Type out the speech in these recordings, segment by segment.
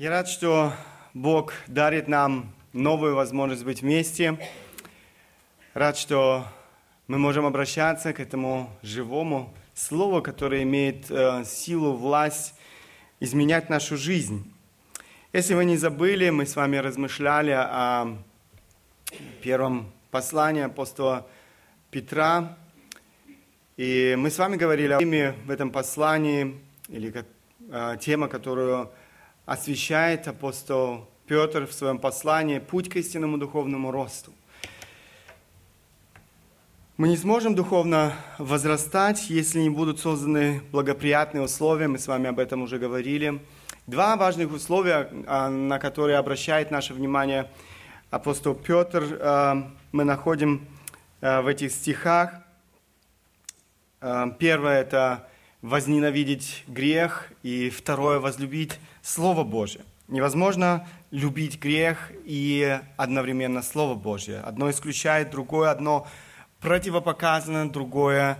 Я рад, что Бог дарит нам новую возможность быть вместе. Рад, что мы можем обращаться к этому живому слову, которое имеет э, силу, власть изменять нашу жизнь. Если вы не забыли, мы с вами размышляли о первом послании апостола Петра. И мы с вами говорили о теме в этом послании, или как, э, тема, которую освещает апостол Петр в своем послании «Путь к истинному духовному росту». Мы не сможем духовно возрастать, если не будут созданы благоприятные условия, мы с вами об этом уже говорили. Два важных условия, а, на которые обращает наше внимание апостол Петр, а, мы находим а, в этих стихах. Первое – это возненавидеть грех, и второе – возлюбить Слово Божье. Невозможно любить грех и одновременно Слово Божье. Одно исключает другое, одно противопоказано, другое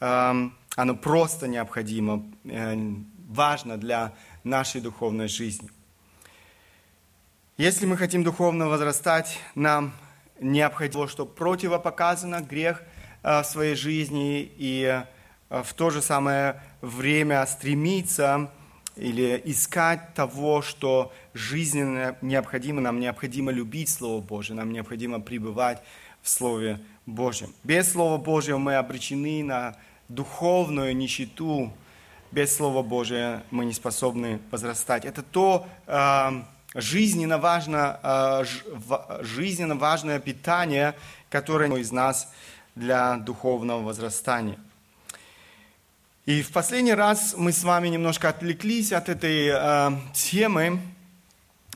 э, оно просто необходимо, э, важно для нашей духовной жизни. Если мы хотим духовно возрастать, нам необходимо, что противопоказано грех э, в своей жизни и э, в то же самое время стремиться или искать того, что жизненно необходимо. Нам необходимо любить Слово Божие, нам необходимо пребывать в Слове Божьем. Без Слова Божьего мы обречены на духовную нищету. Без Слова Божия мы не способны возрастать. Это то э, жизненно, важно, э, жизненно важное питание, которое из нас для духовного возрастания. И в последний раз мы с вами немножко отвлеклись от этой э, темы,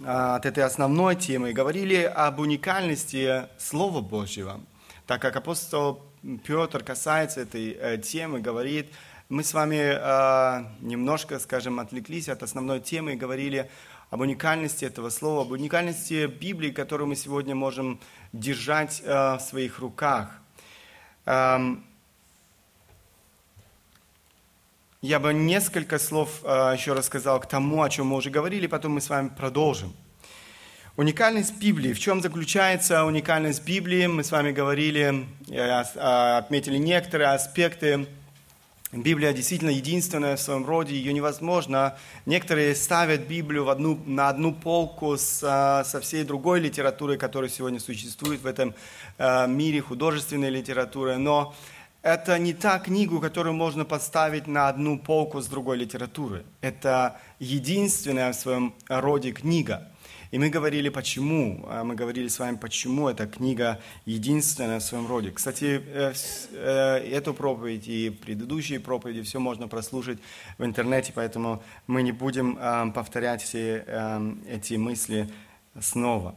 э, от этой основной темы, говорили об уникальности Слова Божьего. Так как апостол Петр касается этой э, темы, говорит, мы с вами э, немножко, скажем, отвлеклись от основной темы и говорили об уникальности этого слова, об уникальности Библии, которую мы сегодня можем держать э, в своих руках. Эм, Я бы несколько слов э, еще рассказал к тому, о чем мы уже говорили, потом мы с вами продолжим. Уникальность Библии. В чем заключается уникальность Библии? Мы с вами говорили, э, отметили некоторые аспекты. Библия действительно единственная в своем роде, ее невозможно. Некоторые ставят Библию в одну, на одну полку с, э, со всей другой литературой, которая сегодня существует в этом мире, художественной литературы. Но это не та книгу, которую можно поставить на одну полку с другой литературы. Это единственная в своем роде книга. И мы говорили, почему. А мы говорили с вами, почему эта книга единственная в своем роде. Кстати, э, э, эту проповедь и предыдущие проповеди все можно прослушать в интернете, поэтому мы не будем э, повторять все эти мысли снова.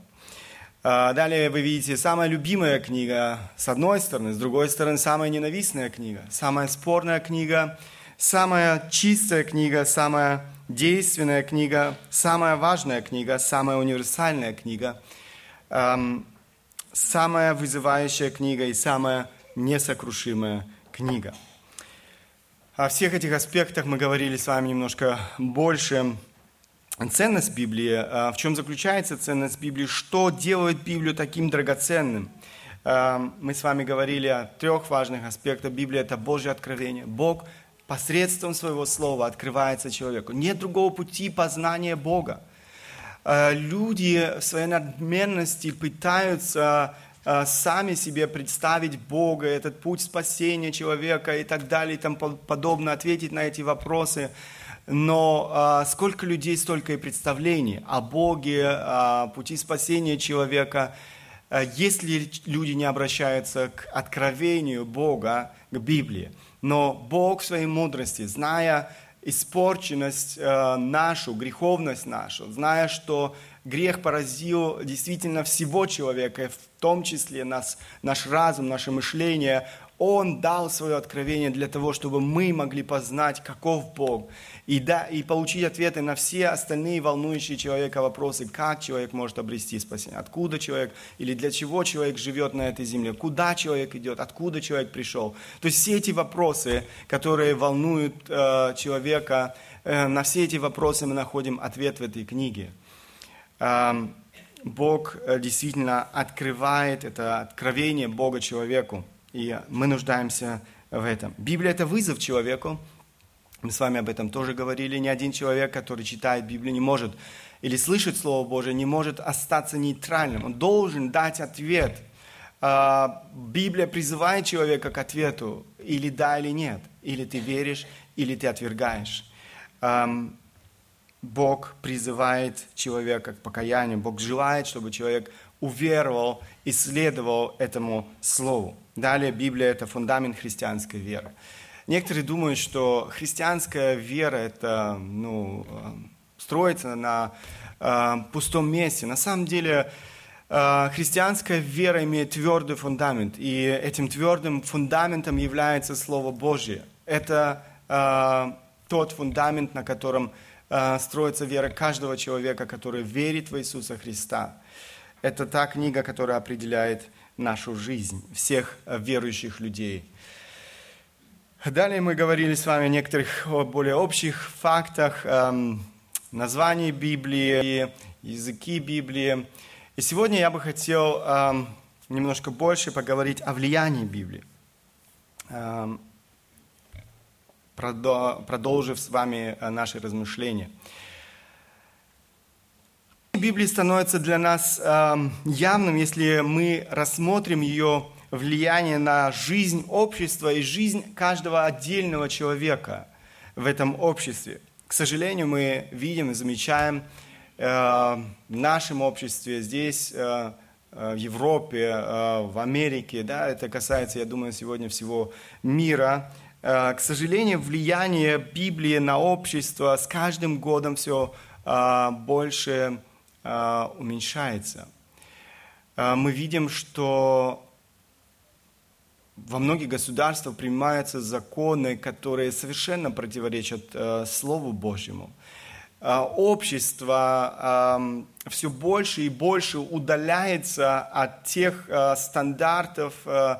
А, далее вы видите самая любимая книга с одной стороны, с другой стороны самая ненавистная книга, самая спорная книга, самая чистая книга, самая действенная книга, самая важная книга, самая универсальная книга, самая вызывающая книга и самая несокрушимая книга. О всех этих аспектах мы говорили с вами немножко больше ценность Библии, а, в чем заключается ценность Библии, что делает Библию таким драгоценным. А, мы с вами говорили о трех важных аспектах Библии. Это Божье откровение. Бог посредством своего слова открывается человеку. Нет другого пути познания Бога. А, люди в своей надменности пытаются сами себе представить Бога, этот путь спасения человека и так далее, и тому подобное, ответить на эти вопросы – но а, сколько людей, столько и представлений о Боге, о пути спасения человека. А, если люди не обращаются к откровению Бога, к Библии, но Бог в своей мудрости, зная испорченность э, нашу, греховность нашу, зная, что грех поразил действительно всего человека, в том числе нас, наш разум, наше мышление, Он дал свое откровение для того, чтобы мы могли познать, каков Бог, и, да, и получить ответы на все остальные волнующие человека вопросы, как человек может обрести спасение, откуда человек или для чего человек живет на этой земле, куда человек идет, откуда человек пришел. То есть все эти вопросы, которые волнуют э, человека, э, на все эти вопросы мы находим ответ в этой книге. Бог действительно открывает это откровение Бога человеку, и мы нуждаемся в этом. Библия – это вызов человеку. Мы с вами об этом тоже говорили. Ни один человек, который читает Библию, не может или слышит Слово Божие, не может остаться нейтральным. Он должен дать ответ. А, Библия призывает человека к ответу, или да, или нет. Или ты веришь, или ты отвергаешь. Бог призывает человека к покаянию. Бог желает, чтобы человек уверовал и следовал этому слову. Далее Библия – это фундамент христианской веры. Некоторые думают, что христианская вера – это ну, строится на э, пустом месте. На самом деле э, христианская вера имеет твердый фундамент, и этим твердым фундаментом является Слово Божье. Это э, тот фундамент, на котором э, строится вера каждого человека, который верит в Иисуса Христа. Это та книга, которая определяет нашу жизнь, всех верующих людей. Далее мы говорили с вами о некоторых более общих фактах, эм, названии Библии, языки Библии. И сегодня я бы хотел эм, немножко больше поговорить о влиянии Библии, эм, продолжив с вами э, наши размышления. Библия становится для нас явным, если мы рассмотрим ее влияние на жизнь общества и жизнь каждого отдельного человека в этом обществе. К сожалению, мы видим и замечаем э, в нашем обществе, здесь, э, э, в Европе, э, в Америке, да, это касается, я думаю, сегодня всего мира, э, к сожалению, влияние Библии на общество с каждым годом все больше уменьшается. Мы видим, что во многих государствах принимаются законы, которые совершенно противоречат э, Слову Божьему. Э, общество э, все больше и больше удаляется от тех э, стандартов, э,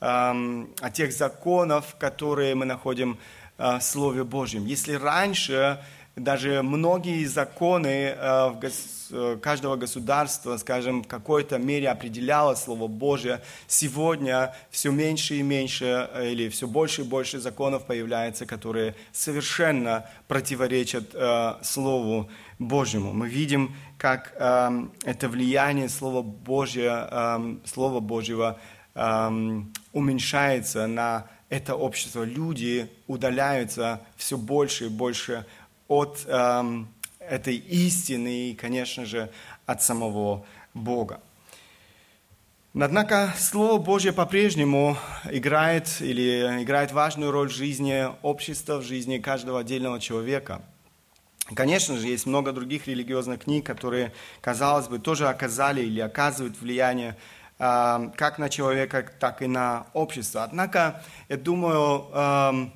э, от тех законов, которые мы находим э, в Слове Божьем. Если раньше даже многие законы э, Э, каждого государства, скажем, в какой-то мере определяло Слово Божье, сегодня все меньше и меньше э, или все больше и больше законов появляется, которые совершенно противоречат Слову Божьему. Мы видим, как э, это влияние Слова, Божье, э, Слова Божьего э, уменьшается на это общество. Люди удаляются все больше и больше от э, этой истины и, конечно же, от самого Бога. Однако Слово Божье по-прежнему играет или играет важную роль в жизни общества, в жизни каждого отдельного человека. Конечно же, есть много других религиозных книг, которые, казалось бы, тоже оказали или оказывают влияние а, как на человека, так и на общество. Однако, я думаю,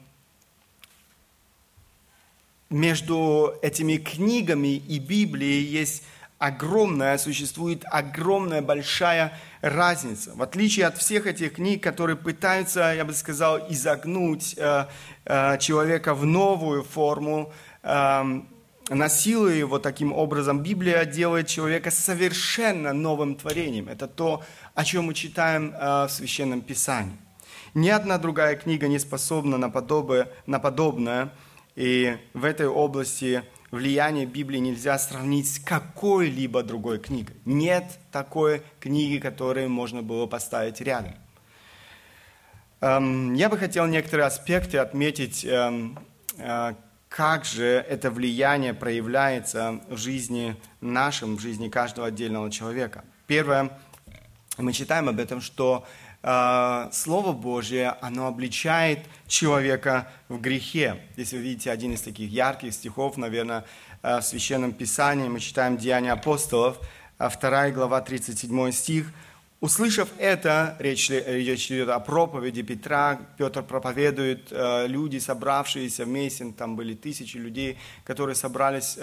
между этими книгами и Библией есть огромная, существует огромная большая разница. В отличие от всех этих книг, которые пытаются, я бы сказал, изогнуть э, э, человека в новую форму, э, насилуя его таким образом, Библия делает человека совершенно новым творением. Это то, о чем мы читаем э, в Священном Писании. Ни одна другая книга не способна на, подобие, на подобное – и в этой области влияние Библии нельзя сравнить с какой-либо другой книгой. Нет такой книги, которую можно было поставить рядом. Эм, я бы хотел некоторые аспекты отметить, эм, э, как же это влияние проявляется в жизни нашем, в жизни каждого отдельного человека. Первое, мы читаем об этом, что Слово Божье, оно обличает человека в грехе. Если вы видите один из таких ярких стихов, наверное, э, в Священном Писании, мы читаем Деяния апостолов, 2 э, глава, 37 стих. Услышав это, речь, речь идет о проповеди Петра, Петр проповедует, э, люди, собравшиеся вместе, там были тысячи людей, которые собрались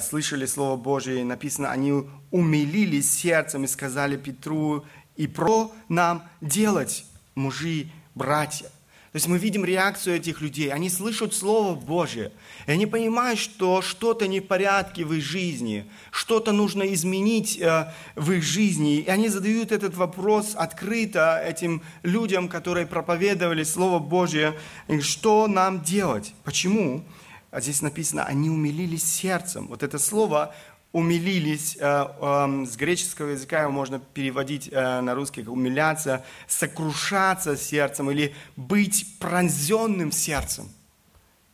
слышали Слово Божие, написано, они умилились сердцем и сказали Петру и про нам делать, мужи, братья. То есть мы видим реакцию этих людей. Они слышат Слово Божье. И они понимают, что что-то не в порядке в их жизни, что-то нужно изменить э, в их жизни. И они задают этот вопрос открыто этим людям, которые проповедовали Слово Божье. Что нам делать? Почему? А здесь написано, они умилились сердцем. Вот это слово умилились, э, эм, с греческого языка его можно переводить э, на русский как умиляться, сокрушаться сердцем или быть пронзенным сердцем.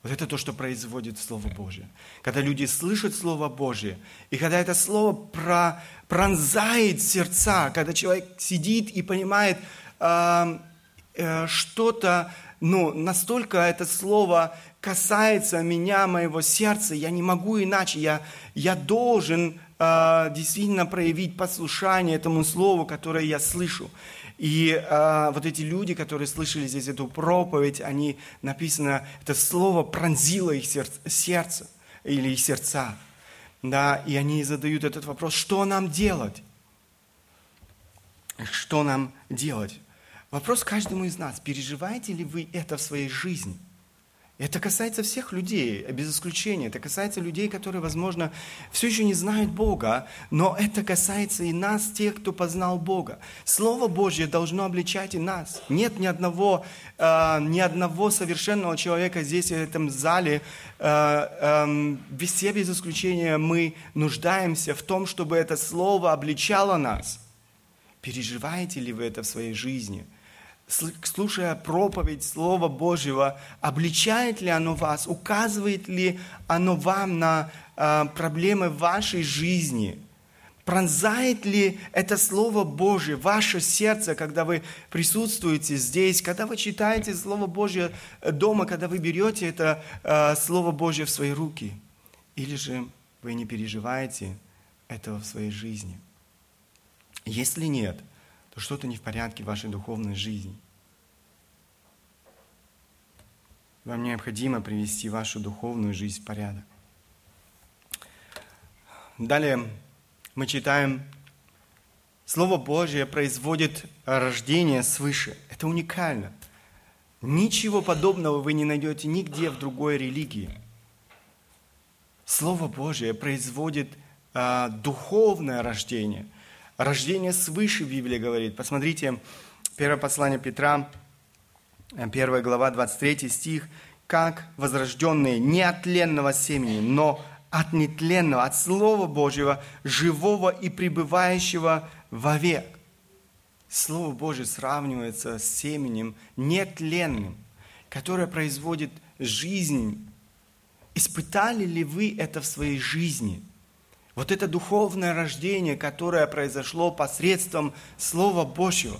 Вот это то, что производит Слово Божье. Когда люди слышат Слово Божье, и когда это Слово про, пронзает сердца, когда человек сидит и понимает э, э, что-то, ну, настолько это Слово касается меня, моего сердца, я не могу иначе, я, я должен э, действительно проявить послушание этому слову, которое я слышу. И э, вот эти люди, которые слышали здесь эту проповедь, они, написано, это слово пронзило их сердце, сердце или их сердца. Да, и они задают этот вопрос, что нам делать? Что нам делать? Вопрос каждому из нас, переживаете ли вы это в своей жизни? Это касается всех людей, без исключения. Это касается людей, которые, возможно, все еще не знают Бога, но это касается и нас, тех, кто познал Бога. Слово Божье должно обличать и нас. Нет ни одного, э, ни одного совершенного человека здесь, в этом зале. Э, э, все без исключения мы нуждаемся в том, чтобы это Слово обличало нас. Переживаете ли вы это в своей жизни – слушая проповедь Слова Божьего, обличает ли оно вас, указывает ли оно вам на э, проблемы вашей жизни, пронзает ли это Слово Божье ваше сердце, когда вы присутствуете здесь, когда вы читаете Слово Божье дома, когда вы берете это э, Слово Божье в свои руки, или же вы не переживаете этого в своей жизни. Если нет, то что-то не в порядке в вашей духовной жизни. Вам необходимо привести вашу духовную жизнь в порядок. Далее мы читаем, Слово Божье производит рождение свыше. Это уникально. Ничего подобного вы не найдете нигде в другой религии. Слово Божье производит а, духовное рождение – Рождение свыше, Библия говорит. Посмотрите, первое послание Петра, 1 глава, 23 стих. «Как возрожденные не от тленного семени, но от нетленного, от Слова Божьего, живого и пребывающего вовек». Слово Божье сравнивается с семенем нетленным, которое производит жизнь. Испытали ли вы это в своей жизни – вот это духовное рождение, которое произошло посредством Слова Божьего.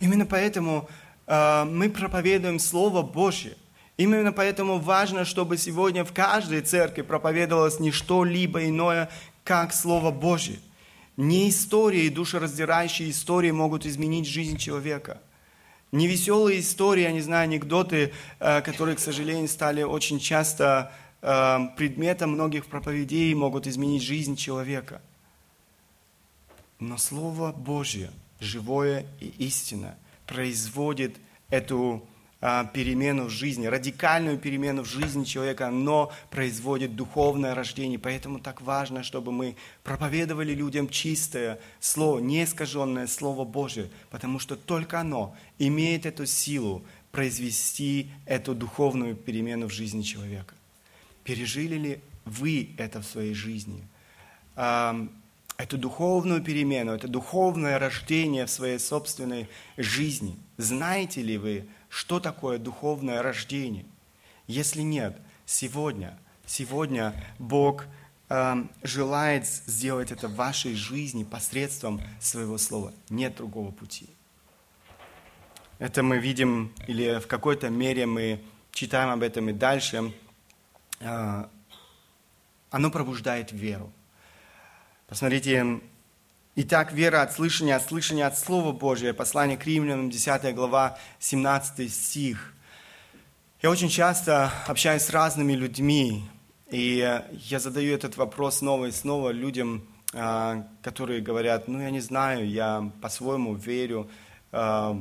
Именно поэтому э, мы проповедуем Слово Божье. Именно поэтому важно, чтобы сегодня в каждой церкви проповедовалось не что-либо иное, как Слово Божье. Не истории, душераздирающие истории могут изменить жизнь человека. Не веселые истории, я не знаю, анекдоты, э, которые, к сожалению, стали очень часто предметом многих проповедей могут изменить жизнь человека. Но Слово Божье, живое и истинное, производит эту а, перемену в жизни, радикальную перемену в жизни человека, но производит духовное рождение. Поэтому так важно, чтобы мы проповедовали людям чистое слово, неискаженное Слово Божие, потому что только оно имеет эту силу произвести эту духовную перемену в жизни человека. Пережили ли вы это в своей жизни? Эту духовную перемену, это духовное рождение в своей собственной жизни. Знаете ли вы, что такое духовное рождение? Если нет, сегодня, сегодня Бог желает сделать это в вашей жизни посредством своего слова. Нет другого пути. Это мы видим, или в какой-то мере мы читаем об этом и дальше оно пробуждает веру. Посмотрите, Итак, вера от слышания, от слышания от Слова Божия. Послание к римлянам, 10 глава, 17 стих. Я очень часто общаюсь с разными людьми, и я задаю этот вопрос снова и снова людям, а, которые говорят, ну я не знаю, я по-своему верю, а,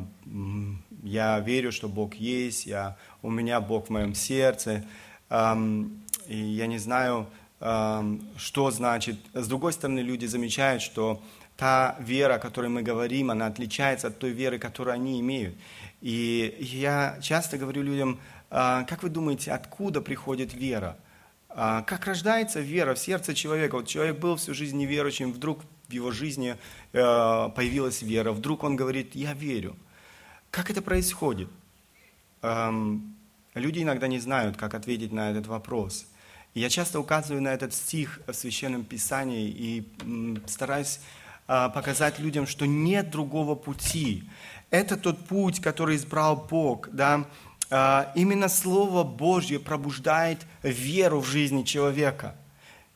я верю, что Бог есть, я, у меня Бог в моем сердце, и я не знаю, что значит. С другой стороны, люди замечают, что та вера, о которой мы говорим, она отличается от той веры, которую они имеют. И я часто говорю людям, «А, как вы думаете, откуда приходит вера? А, как рождается вера в сердце человека? Вот человек был всю жизнь неверующим, вдруг в его жизни э, появилась вера, вдруг он говорит, я верю. Как это происходит? Люди иногда не знают, как ответить на этот вопрос. И я часто указываю на этот стих в Священном Писании и стараюсь а, показать людям, что нет другого пути. Это тот путь, который избрал Бог. Да? А, именно Слово Божье пробуждает веру в жизни человека.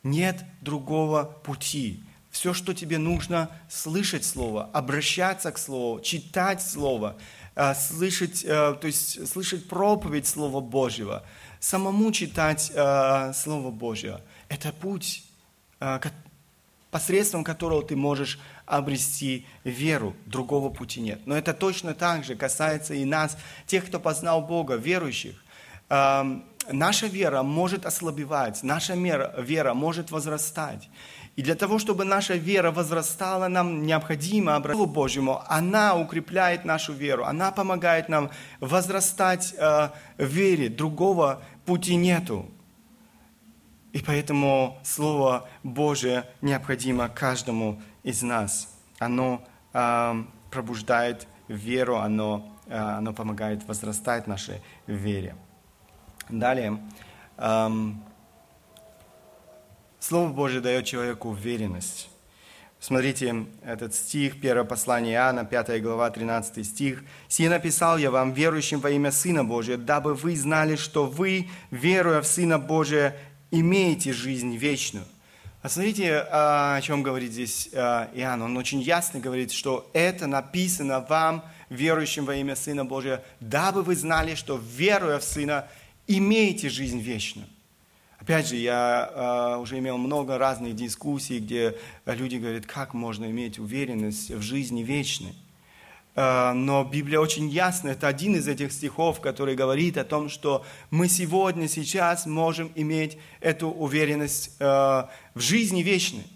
Нет другого пути. Все, что тебе нужно, слышать Слово, обращаться к Слову, читать Слово, слышать, то есть слышать проповедь Слова Божьего, самому читать Слово Божье. Это путь, посредством которого ты можешь обрести веру. Другого пути нет. Но это точно так же касается и нас, тех, кто познал Бога, верующих. Наша вера может ослабевать, наша вера может возрастать. И для того, чтобы наша вера возрастала, нам необходимо обратиться к Божьему. Она укрепляет нашу веру, она помогает нам возрастать э, в вере. Другого пути нету. И поэтому Слово Божие необходимо каждому из нас. Оно э, пробуждает веру, оно, э, оно помогает возрастать нашей вере. Далее. Слово Божие дает человеку уверенность. Смотрите, этот стих, первое послание Иоанна, 5 глава, 13 стих. «Сие написал я вам, верующим во имя Сына Божия, дабы вы знали, что вы, веруя в Сына Божия, имеете жизнь вечную. А смотрите, о чем говорит здесь а, Иоанн. Он очень ясно говорит, что это написано вам, верующим во имя Сына Божия, дабы вы знали, что веруя в Сына, имеете жизнь вечную. Опять же, я уже имел много разных дискуссий, где люди говорят, как можно иметь уверенность в жизни вечной. Э, но Библия очень ясна. Это один из этих стихов, который говорит о том, что мы сегодня, сейчас можем иметь эту уверенность э, в жизни вечной.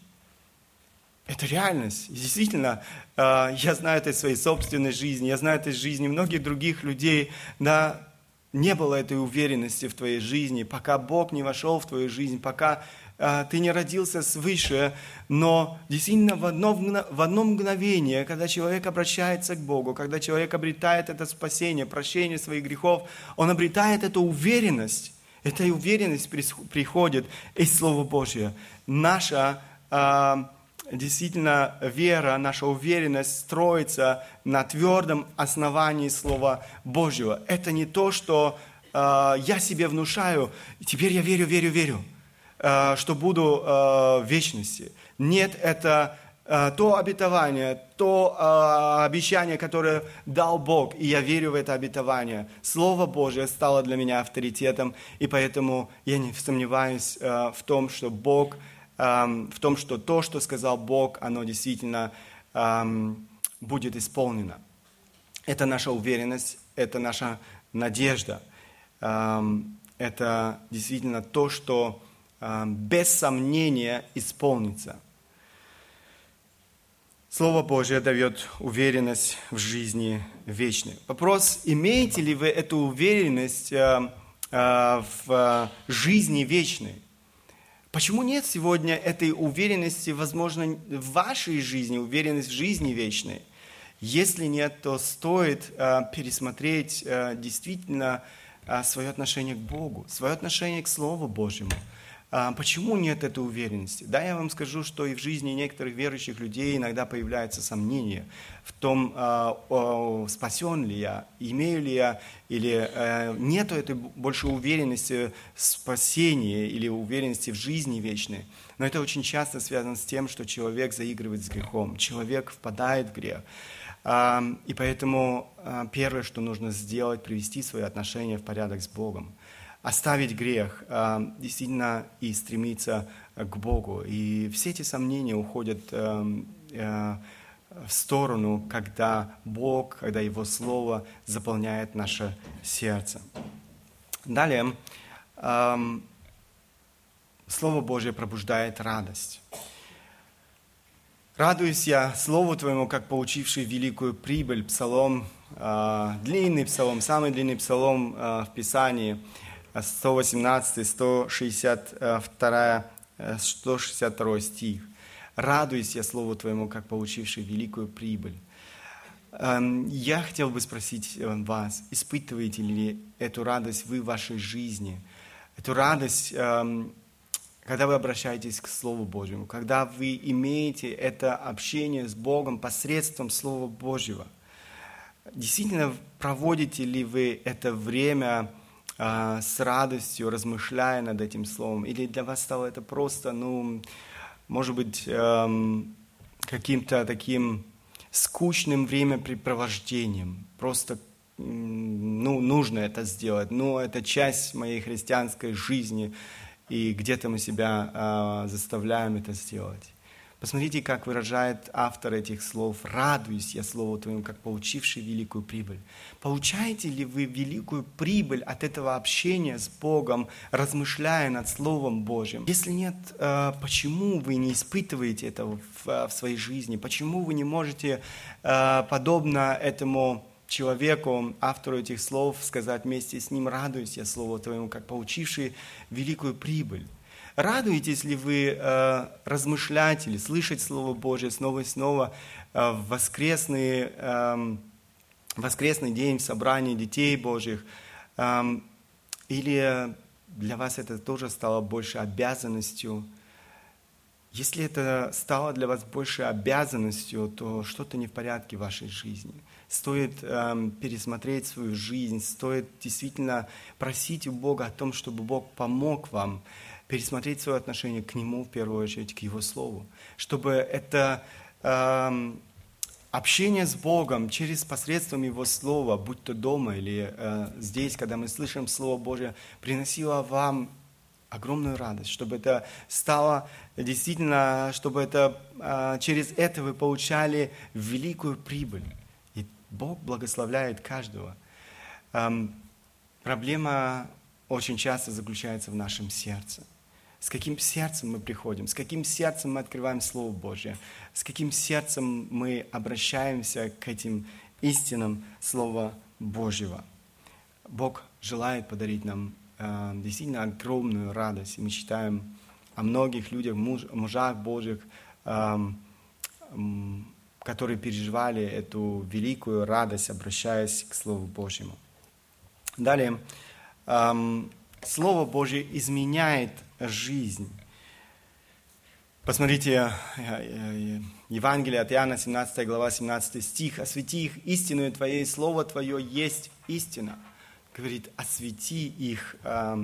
Это реальность. И действительно, э, я знаю это из своей собственной жизни, я знаю это из жизни многих других людей. Да, не было этой уверенности в твоей жизни, пока Бог не вошел в твою жизнь, пока а, ты не родился свыше, но действительно в одно, в одно мгновение, когда человек обращается к Богу, когда человек обретает это спасение, прощение своих грехов, он обретает эту уверенность. Эта уверенность приходит из Слова Божьего. Наша а, действительно вера, наша уверенность строится на твердом основании Слова Божьего. Это не то, что э, я себе внушаю, теперь я верю, верю, верю. Э, что буду э, в вечности. Нет, это э, то обетование, то обещание, которое дал Бог, и я верю в это обетование. Слово Божье стало для меня авторитетом, и поэтому я не сомневаюсь в том, что Бог, в том, что то, что сказал Бог, оно действительно будет исполнено. Это наша уверенность, это наша надежда. Это действительно то, что без сомнения исполнится. Слово Божье дает уверенность в жизни вечной. Вопрос, имеете ли вы эту уверенность а, а, в жизни вечной? Почему нет сегодня этой уверенности, возможно, в вашей жизни, уверенность в жизни вечной? Если нет, то стоит пересмотреть действительно свое отношение к Богу, свое отношение к Слову Божьему – почему нет этой уверенности? Да, я вам скажу, что и в жизни некоторых верующих людей иногда появляется сомнение в том, а, спасен ли я, имею ли я, или э, нету этой больше уверенности в спасении или уверенности в жизни вечной. Но это очень часто связано с тем, что человек заигрывает с грехом, человек впадает в грех. А, и поэтому первое, что нужно сделать, привести свои отношения в порядок с Богом оставить грех, а, действительно и стремиться к Богу. И все эти сомнения уходят эм, э, в сторону, когда Бог, когда Его Слово заполняет наше сердце. Далее, Слово Божье пробуждает радость. Радуюсь я Слову Твоему, как получивший великую прибыль. Псалом, длинный псалом, самый длинный псалом в Писании, 118, 162, 162 стих. Радуюсь я Слову Твоему, как получивший великую прибыль. Эм, я хотел бы спросить э, вас, испытываете ли эту радость вы в вашей жизни? Эту радость, эм, когда вы обращаетесь к Слову Божьему, когда вы имеете это общение с Богом посредством Слова Божьего. Действительно, проводите ли вы это время э, с радостью, размышляя над этим Словом? Или для вас стало это просто, ну, может быть, эм, каким-то таким скучным времяпрепровождением. Просто ну, нужно это сделать. Ну, это часть моей христианской жизни, и где-то мы себя э, заставляем это сделать. Посмотрите, как выражает автор этих слов. «Радуюсь я Слову Твоему, как получивший великую прибыль». Получаете ли вы великую прибыль от этого общения с Богом, размышляя над Словом Божьим? Если нет, э, почему вы не испытываете этого в своей жизни? Почему вы не можете, э, подобно этому человеку, автору этих слов, сказать вместе с ним «Радуюсь я Слову Твоему, как получивший великую прибыль»? Радуетесь ли вы э, размышлять или слышать Слово Божье снова и снова э, в воскресный, э, воскресный день в собрании детей Божьих? Э, или для вас это тоже стало больше обязанностью? Если это стало для вас больше обязанностью, то что-то не в порядке в вашей жизни. Стоит э, пересмотреть свою жизнь, стоит действительно просить у Бога о том, чтобы Бог помог вам пересмотреть свое отношение к Нему, в первую очередь, к Его Слову, чтобы это э, общение с Богом через посредством Его Слова, будь то дома или э, здесь, когда мы слышим Слово Божье, приносило вам огромную радость, чтобы это стало действительно, чтобы это, э, через это вы получали великую прибыль. И Бог благословляет каждого. Эм, проблема очень часто заключается в нашем сердце с каким сердцем мы приходим, с каким сердцем мы открываем Слово Божье, с каким сердцем мы обращаемся к этим истинам Слова Божьего. Бог желает подарить нам э, действительно огромную радость. И мы читаем о многих людях, муж, мужах Божьих, э, э, которые переживали эту великую радость, обращаясь к Слову Божьему. Далее, э, Слово Божье изменяет жизнь. Посмотрите, э, э, Евангелие от Иоанна, 17 глава, 17 стих. «Освети их истинную Твоей, Слово Твое есть истина». Говорит, освети их э,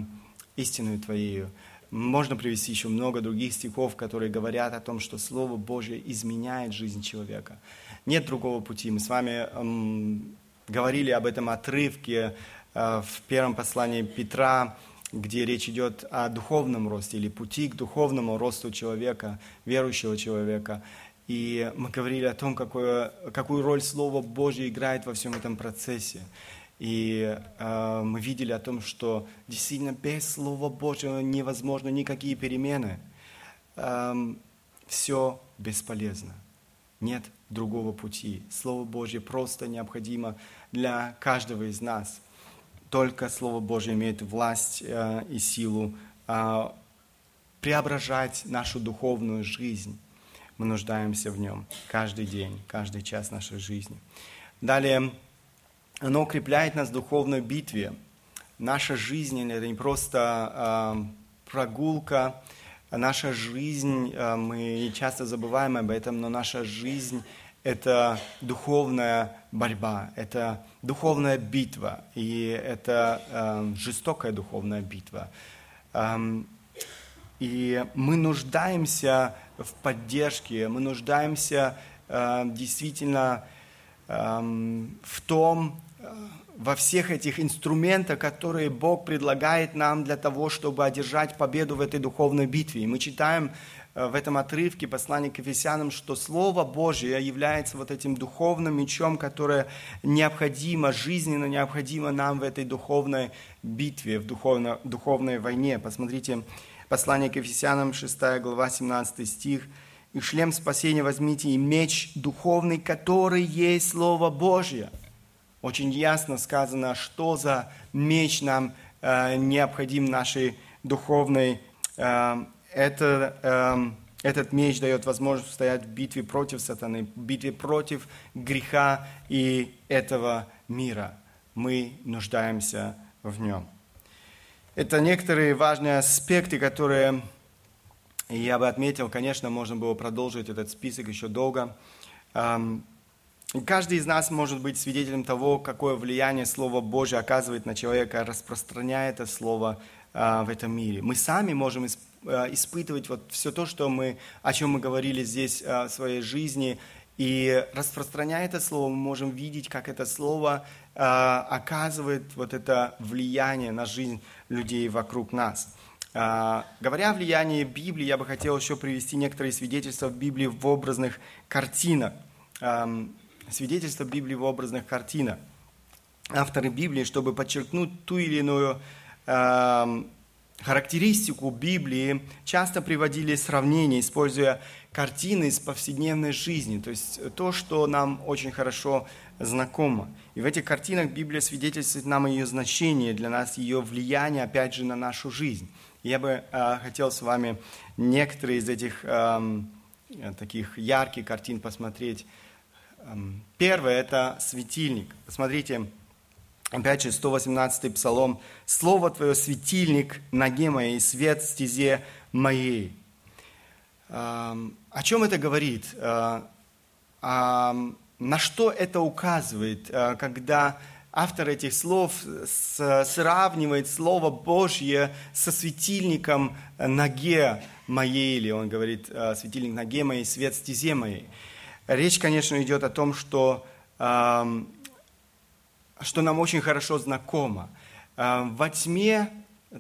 истинную Твоею. Можно привести еще много других стихов, которые говорят о том, что Слово Божье изменяет жизнь человека. Нет другого пути. Мы с вами эм, говорили об этом отрывке э, в первом послании Петра, где речь идет о духовном росте или пути к духовному росту человека, верующего человека. И мы говорили о том, какое, какую роль Слово Божье играет во всем этом процессе. И э, мы видели о том, что действительно без Слова Божьего невозможно никакие перемены. Эм, все бесполезно. Нет другого пути. Слово Божье просто необходимо для каждого из нас – только Слово Божье имеет власть э, и силу э, преображать нашу духовную жизнь. Мы нуждаемся в нем каждый день, каждый час нашей жизни. Далее, оно укрепляет нас в духовной битве. Наша жизнь – это не просто э, прогулка, наша жизнь, мы часто забываем об этом, но наша жизнь – это духовная борьба, это духовная битва, и это э, жестокая духовная битва. Эм, и мы нуждаемся в поддержке, мы нуждаемся э, действительно э, в том, э, во всех этих инструментах, которые Бог предлагает нам для того, чтобы одержать победу в этой духовной битве. И мы читаем в этом отрывке послания к Ефесянам, что Слово Божье является вот этим духовным мечом, которое необходимо, жизненно необходимо нам в этой духовной битве, в духовно, духовной войне. Посмотрите, послание к Ефесянам, 6 глава, 17 стих. «И шлем спасения возьмите, и меч духовный, который есть Слово Божье». Очень ясно сказано, что за меч нам э, необходим нашей духовной э, это, э, этот меч дает возможность стоять в битве против сатаны, в битве против греха и этого мира. Мы нуждаемся в нем. Это некоторые важные аспекты, которые я бы отметил. Конечно, можно было продолжить этот список еще долго. Эм, каждый из нас может быть свидетелем того, какое влияние Слово Божье оказывает на человека, распространяя это Слово э, в этом мире. Мы сами можем Э, испытывать вот все то, что мы, о чем мы говорили здесь э, в своей жизни. И распространяя это слово, мы можем видеть, как это слово э, оказывает вот это влияние на жизнь людей вокруг нас. Говоря о влиянии Библии, я бы хотел еще привести некоторые свидетельства в Библии в образных картинах. Эм, свидетельства Библии в образных картинах. Авторы Библии, чтобы подчеркнуть ту или иную эм, характеристику Библии часто приводили сравнения, используя картины из повседневной жизни, то есть то, что нам очень хорошо знакомо. И в этих картинах Библия свидетельствует нам ее значение для нас, ее влияние, опять же, на нашу жизнь. Я бы э, хотел с вами некоторые из этих э, таких ярких картин посмотреть. Эм, первое – это светильник. Посмотрите, Опять же, 118-й псалом. «Слово Твое – светильник ноге моей, свет стезе моей». О чем это говорит? А, на что это указывает, а, когда автор этих слов сравнивает Слово Божье со светильником ноге моей, или он говорит а, «светильник ноге моей, свет стезе моей». Речь, конечно, идет о том, что что нам очень хорошо знакомо. Э, во тьме,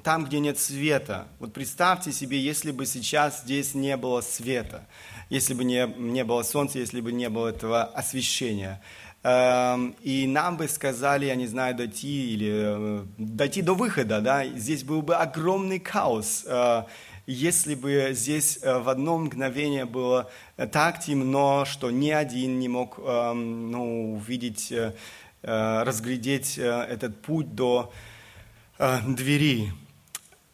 там, где нет света, вот представьте себе, если бы сейчас здесь не было света, если бы не, не было солнца, если бы не было этого освещения, эм, и нам бы сказали, я не знаю, дойти или э, дойти до выхода, да, здесь был бы огромный хаос, э, если бы здесь в одно мгновение было так темно, что ни один не мог эм, ну, увидеть Э, разглядеть э, этот путь до э, двери.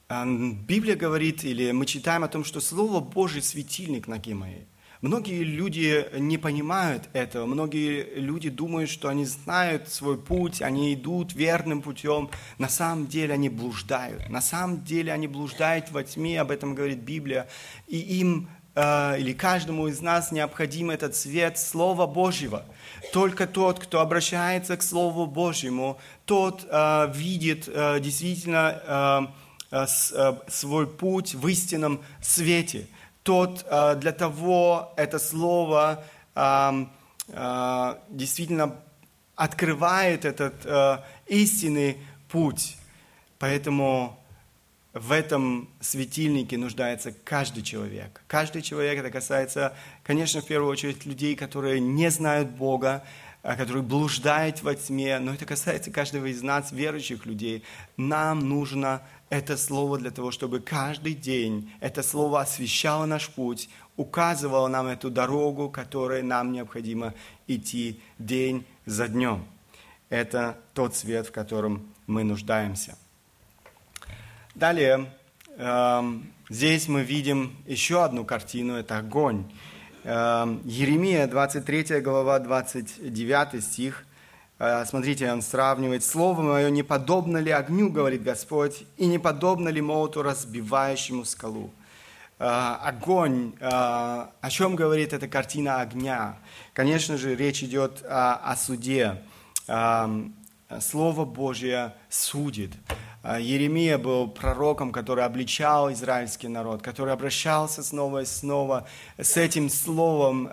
Библия говорит, или мы читаем о том, что Слово Божий светильник ноги моей. Многие люди не понимают этого, многие люди думают, что они знают свой путь, они идут верным путем. На самом деле они блуждают, на самом деле они блуждают во тьме, об этом говорит Библия. И им или каждому из нас необходим этот свет Слова Божьего – только тот, кто обращается к Слову Божьему, тот э, видит э, действительно э, э, свой путь в истинном свете. Тот э, для того это Слово э, э, действительно открывает этот э, истинный путь. Поэтому в этом светильнике нуждается каждый человек. Каждый человек, это касается, конечно, в первую очередь людей, которые не знают Бога, а, которые блуждают во тьме, но это касается каждого из нас, верующих людей. Нам нужно это слово для того, чтобы каждый день это слово освещало наш путь, указывало нам эту дорогу, которой нам необходимо идти день за днем. Это тот свет, в котором мы нуждаемся. Далее, эм, здесь мы видим еще одну картину, это огонь. Эм, Еремия, 23 глава, 29 стих. Э, смотрите, он сравнивает. «Слово мое не подобно ли огню, говорит Господь, и не подобно ли молоту, разбивающему скалу?» э, Огонь, э, о чем говорит эта картина огня? Конечно же, речь идет о, о суде. Эм, Слово Божье судит. А, Еремия был пророком, который обличал израильский народ, который обращался снова и снова с этим словом,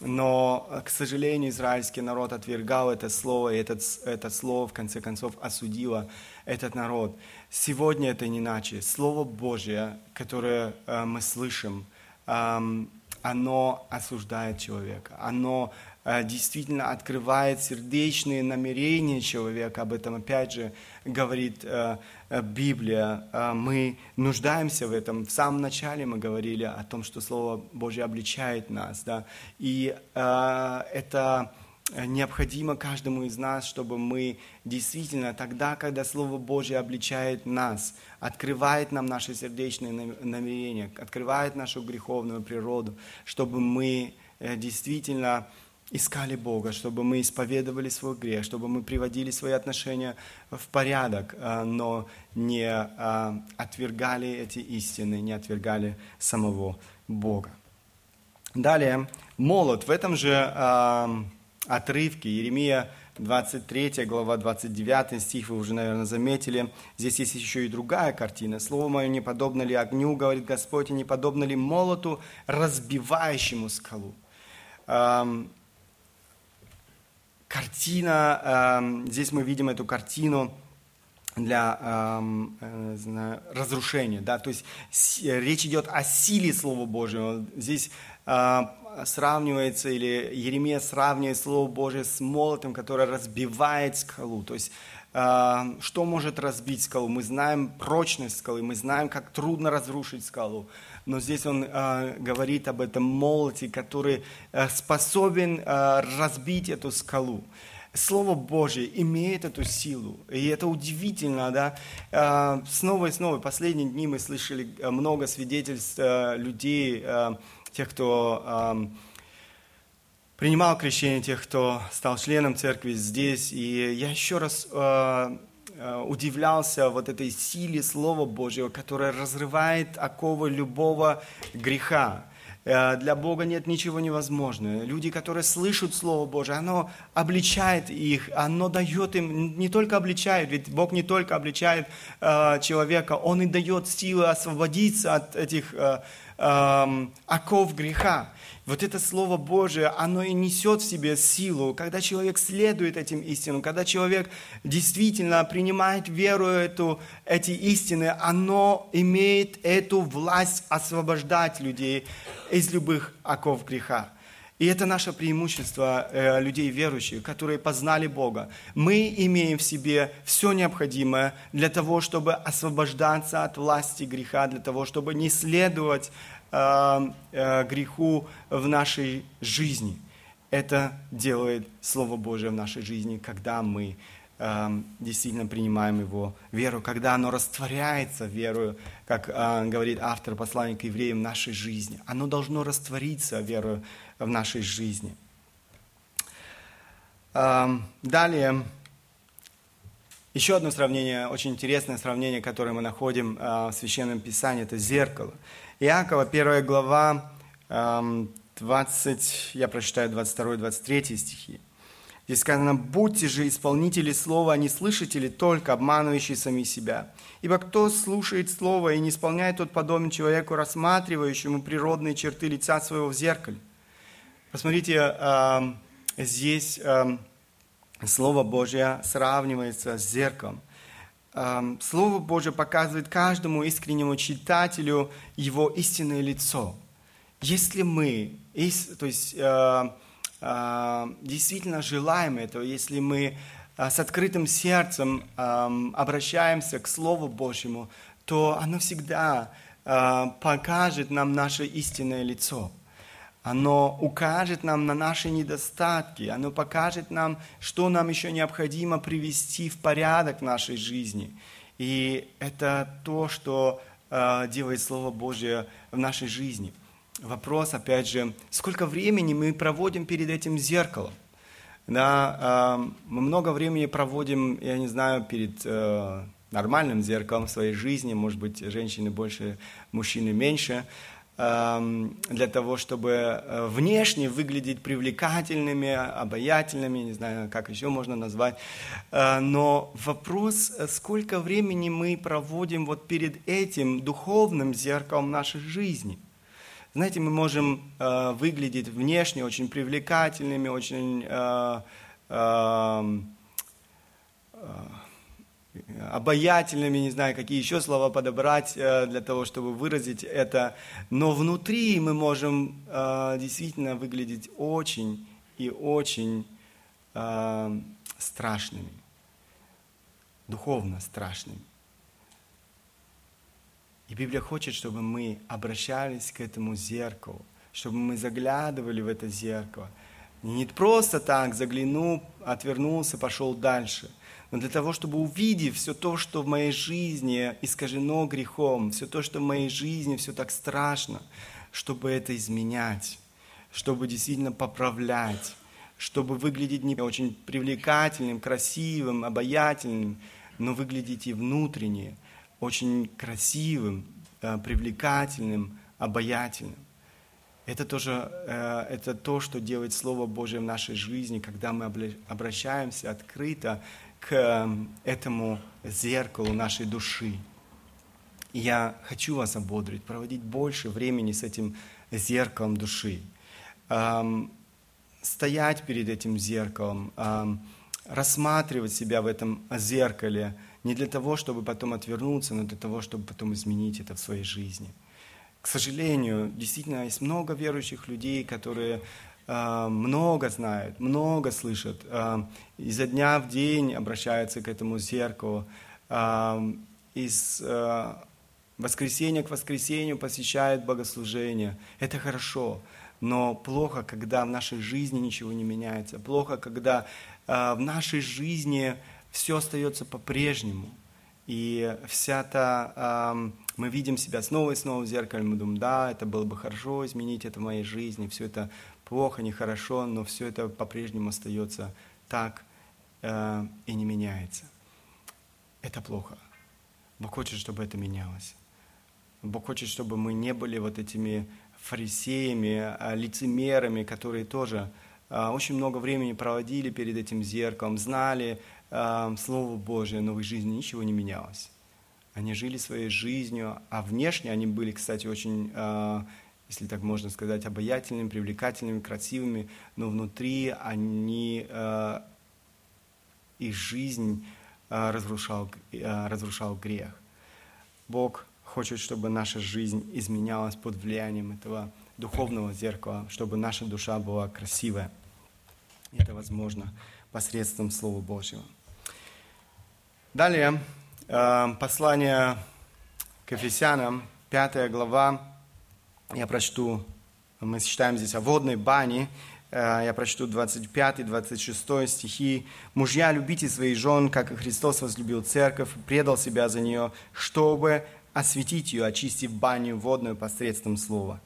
но, к сожалению, израильский народ отвергал это слово, и этот, это слово, в конце концов, осудило этот народ. Сегодня это не иначе. Слово Божье, которое а, мы слышим, оно осуждает человека, оно Э, действительно открывает сердечные намерения человека. Об этом опять же говорит э, э, Библия. Мы нуждаемся в этом. В самом начале мы говорили о том, что Слово Божье обличает нас. Да? И это необходимо каждому из нас, чтобы мы действительно тогда, когда Слово Божье обличает нас, открывает нам наши сердечные намерения, открывает нашу греховную природу, чтобы мы действительно искали Бога, чтобы мы исповедовали свой грех, чтобы мы приводили свои отношения в порядок, а, но не а, отвергали эти истины, не отвергали самого Бога. Далее, молот. В этом же а, отрывке Еремия 23 глава 29 стих, вы уже, наверное, заметили. Здесь есть еще и другая картина. «Слово мое не подобно ли огню, говорит Господь, и не подобно ли молоту, разбивающему скалу?» Картина, э, здесь мы видим эту картину для э, знаю, разрушения, да, то есть речь идет о силе Слова Божьего. Здесь э, сравнивается, или Еремия сравнивает Слово Божье с молотом, который разбивает скалу, то есть э, что может разбить скалу? Мы знаем прочность скалы, мы знаем, как трудно разрушить скалу но здесь он э, говорит об этом молоте, который э, способен э, разбить эту скалу. Слово Божье имеет эту силу, и это удивительно, да. Снова и снова, последние дни мы слышали много свидетельств людей, тех, кто принимал крещение, тех, кто стал членом церкви здесь. И я еще раз удивлялся вот этой силе Слова Божьего, которое разрывает оковы любого греха. Э, для Бога нет ничего невозможного. Люди, которые слышат Слово Божие, оно обличает их, оно дает им, не только обличает, ведь Бог не только обличает э, человека, Он и дает силы освободиться от этих э, э, оков греха. Вот это Слово Божие, оно и несет в себе силу, когда человек следует этим истинам, когда человек действительно принимает веру эту, эти истины, оно имеет эту власть освобождать людей из любых оков греха. И это наше преимущество э, людей верующих, которые познали Бога. Мы имеем в себе все необходимое для того, чтобы освобождаться от власти греха, для того, чтобы не следовать Э, э, греху в нашей жизни. Это делает Слово Божие в нашей жизни, когда мы э, действительно принимаем его веру, когда оно растворяется верою, как говорит автор послания к евреям, в нашей жизни. Оно должно раствориться верою в нашей жизни. Далее, еще одно сравнение, очень интересное сравнение, которое мы находим в Священном Писании, это зеркало. Иакова, 1 глава, 20, я прочитаю 22-23 стихи. Здесь сказано, «Будьте же исполнители слова, а не слышатели только, обманывающие сами себя. Ибо кто слушает слово и не исполняет, тот подобен человеку, рассматривающему природные черты лица своего в зеркале». Посмотрите, здесь Слово Божье сравнивается с зеркалом – Слово Божье показывает каждому искреннему читателю его истинное лицо. Если мы, то есть э, э, действительно желаем этого, если мы э, с открытым сердцем обращаемся к Слову Божьему, то оно всегда покажет нам наше истинное лицо – оно укажет нам на наши недостатки, оно покажет нам, что нам еще необходимо привести в порядок в нашей жизни. И это то, что э, делает Слово Божье в нашей жизни. Вопрос, опять же, сколько времени мы проводим перед этим зеркалом? Да, э, мы много времени проводим, я не знаю, перед э, нормальным зеркалом в своей жизни, может быть, женщины больше, мужчины меньше, для того, чтобы э, внешне выглядеть привлекательными, обаятельными, не знаю, как еще можно назвать. Э, но вопрос, э, сколько времени мы проводим вот перед этим духовным зеркалом нашей жизни. Знаете, мы можем выглядеть внешне очень привлекательными, очень эм, обаятельными, не знаю, какие еще слова подобрать э, для того, чтобы выразить это. Но внутри мы можем э, действительно выглядеть очень и очень э, страшными, духовно страшными. И Библия хочет, чтобы мы обращались к этому зеркалу, чтобы мы заглядывали в это зеркало. Не просто так заглянул, отвернулся, пошел дальше – но для того, чтобы увидев все то, что в моей жизни искажено грехом, все то, что в моей жизни все так страшно, чтобы это изменять, чтобы действительно поправлять, чтобы выглядеть не очень привлекательным, красивым, обаятельным, но выглядеть и внутренне очень красивым, э, привлекательным, обаятельным. Это тоже э, это то, что делает Слово Божие в нашей жизни, когда мы обращаемся открыто к эм, этому зеркалу нашей души. И я хочу вас ободрить, проводить больше времени с этим зеркалом души. Эм, стоять перед этим зеркалом, эм, рассматривать себя в этом зеркале не для того, чтобы потом отвернуться, но для того, чтобы потом изменить это в своей жизни. К сожалению, действительно есть много верующих людей, которые много знают, много слышат, э, изо дня в день обращаются к этому зеркалу, э, из воскресенья к воскресенью посещают богослужение. Это хорошо, но плохо, когда в нашей жизни ничего не меняется, плохо, когда в нашей жизни все остается по-прежнему. И вся та, мы видим себя снова и снова в зеркале, мы думаем, да, это было бы хорошо изменить это в моей жизни, все это плохо, нехорошо, но все это по-прежнему остается так э, и не меняется. Это плохо. Бог хочет, чтобы это менялось. Бог хочет, чтобы мы не были вот этими фарисеями, а лицемерами, которые тоже э, очень много времени проводили перед этим зеркалом, знали э, Слово Божие, но в их жизни ничего не менялось. Они жили своей жизнью, а внешне они были, кстати, очень э, если так можно сказать, обаятельными, привлекательными, красивыми, но внутри они, э, их жизнь э, разрушал, э, разрушал грех. Бог хочет, чтобы наша жизнь изменялась под влиянием этого духовного зеркала, чтобы наша душа была красивая. Это возможно посредством Слова Божьего. Далее, э, послание к Ефесянам, 5 глава, я прочту, мы читаем здесь о водной бане, э, я прочту 25-26 стихи. «Мужья, любите своих жен, как и Христос возлюбил церковь, предал себя за нее, чтобы осветить ее, очистив баню водную посредством слова».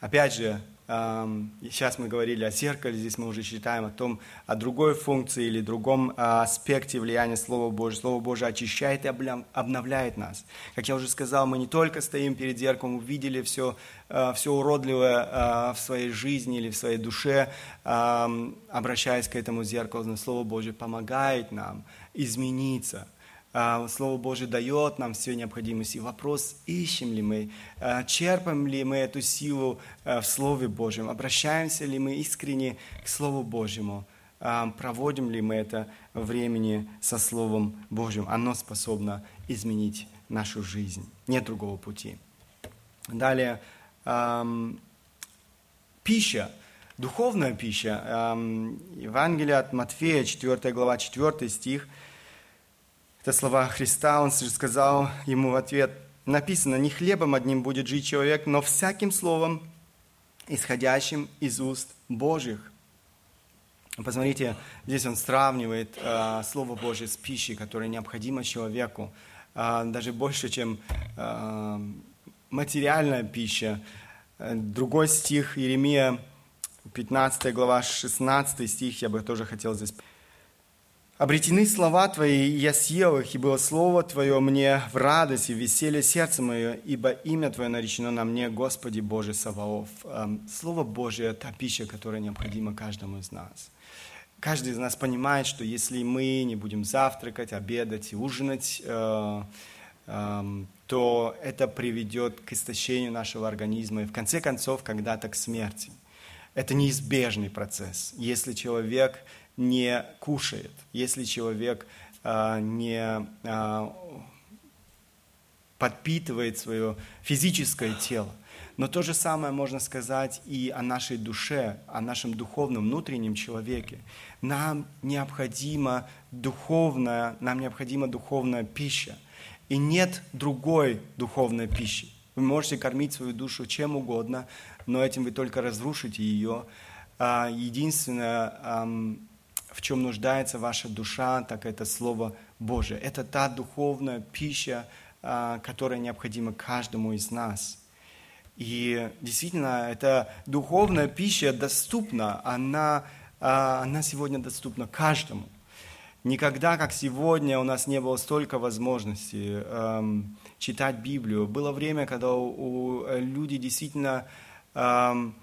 Опять же, Сейчас мы говорили о зеркале, здесь мы уже читаем о том, о другой функции или другом а, аспекте влияния Слова Божьего. Слово Божье очищает и обновляет нас. Как я уже сказал, мы не только стоим перед зеркалом, увидели все, а, все уродливое а, в своей жизни или в своей душе, обращаясь к этому зеркалу, но Слово Божье помогает нам измениться – Слово Божье дает нам все необходимости. Вопрос, ищем ли мы, а, черпаем ли мы эту силу а, в Слове Божьем, обращаемся ли мы искренне к Слову Божьему, проводим ли мы это времени со Словом Божьим. Оно способно изменить нашу жизнь. Нет другого пути. Далее, пища, духовная пища. Евангелие от Матфея, 4 глава, 4 стих – это слова Христа, он сказал ему в ответ, написано, не хлебом одним будет жить человек, но всяким словом, исходящим из уст Божьих. Посмотрите, здесь он сравнивает э, Слово Божье с пищей, которая необходима человеку, э, даже больше, чем э, материальная пища. Другой стих, Иеремия, 15 глава, 16 стих, я бы тоже хотел здесь Обретены слова Твои, и я съел их, и было Слово Твое мне в радости, в веселье сердце мое, ибо имя Твое наречено на мне, Господи Боже Саваоф. Эм, Слово Божие – это пища, которая необходима каждому из нас. Каждый из нас понимает, что если мы не будем завтракать, обедать и ужинать, э, эм, то это приведет к истощению нашего организма и в конце концов когда-то к смерти. Это неизбежный процесс. Если человек не кушает, если человек а, не подпитывает свое физическое тело. Но то же самое можно сказать и о нашей душе, о нашем духовном внутреннем человеке. Нам необходима духовная, нам необходима духовная пища. И нет другой духовной пищи. Вы можете кормить свою душу чем угодно, но этим вы только разрушите ее. А единственное, в чем нуждается ваша душа, так это Слово Божие. Это та духовная пища, а, которая необходима каждому из нас. И действительно, эта духовная пища доступна, она, а, она сегодня доступна каждому. Никогда, как сегодня, у нас не было столько возможностей эм, читать Библию. Было время, когда у, у люди действительно эм,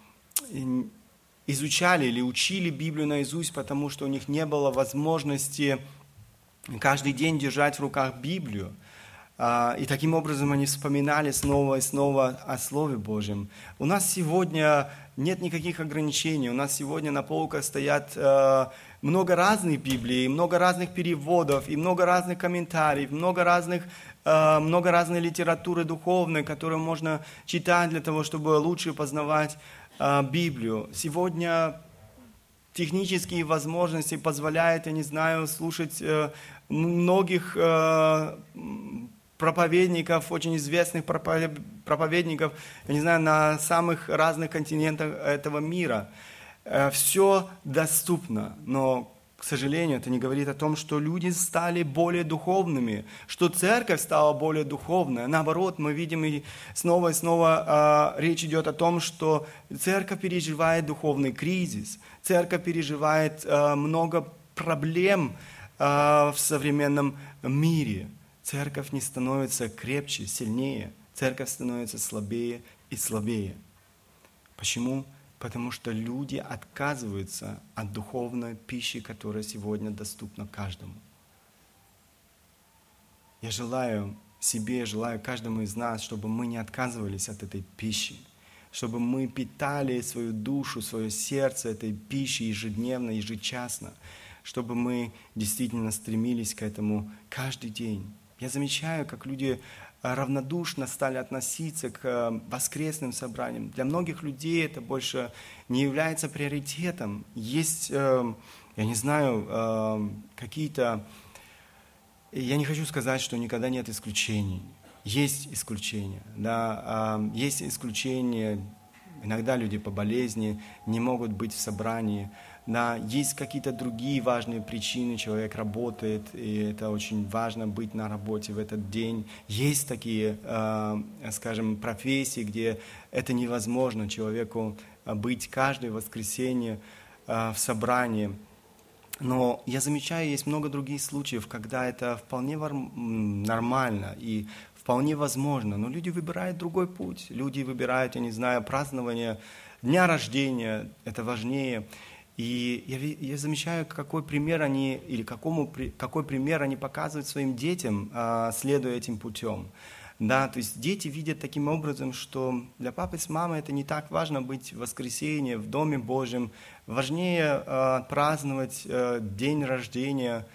изучали или учили Библию наизусть, потому что у них не было возможности каждый день держать в руках Библию. А, и таким образом они вспоминали снова и снова о Слове Божьем. У нас сегодня нет никаких ограничений. У нас сегодня на полках стоят э, много разных Библий, много разных переводов, и много разных комментариев, много разных, э, много разной литературы духовной, которую можно читать для того, чтобы лучше познавать Библию. Сегодня технические возможности позволяют, я не знаю, слушать многих проповедников, очень известных проповедников, я не знаю, на самых разных континентах этого мира. Э, Все доступно, но, к сожалению, это не говорит о том, что люди стали более духовными, что церковь стала более духовной. Наоборот, мы видим и снова и снова э, речь идет о том, что церковь переживает духовный кризис, церковь переживает э, много проблем э, в современном мире – Церковь не становится крепче, сильнее. Церковь становится слабее и слабее. Почему? Потому что люди отказываются от духовной пищи, которая сегодня доступна каждому. Я желаю себе, желаю каждому из нас, чтобы мы не отказывались от этой пищи, чтобы мы питали свою душу, свое сердце этой пищей ежедневно, ежечасно, чтобы мы действительно стремились к этому каждый день. Я замечаю, как люди равнодушно стали относиться к э, воскресным собраниям. Для многих людей это больше не является приоритетом. Есть, э, я не знаю, какие-то... Я не хочу сказать, что никогда нет исключений. Есть исключения. Да? Есть исключения. Иногда люди по болезни не могут быть в собрании да, есть какие-то другие важные причины, человек работает, и это очень важно быть на работе в этот день. Есть такие, э, скажем, профессии, где это невозможно человеку э, быть каждое воскресенье э, в собрании. Но я замечаю, есть много других случаев, когда это вполне нормально и вполне возможно. Но люди выбирают другой путь. Люди выбирают, я не знаю, празднование дня рождения, это важнее. И я, я замечаю, какой пример они, или какому, какой пример они показывают своим детям, а, следуя этим путем. Да, то есть дети видят таким образом, что для папы с мамой это не так важно быть в воскресенье, в Доме Божьем, важнее э, праздновать э, день рождения,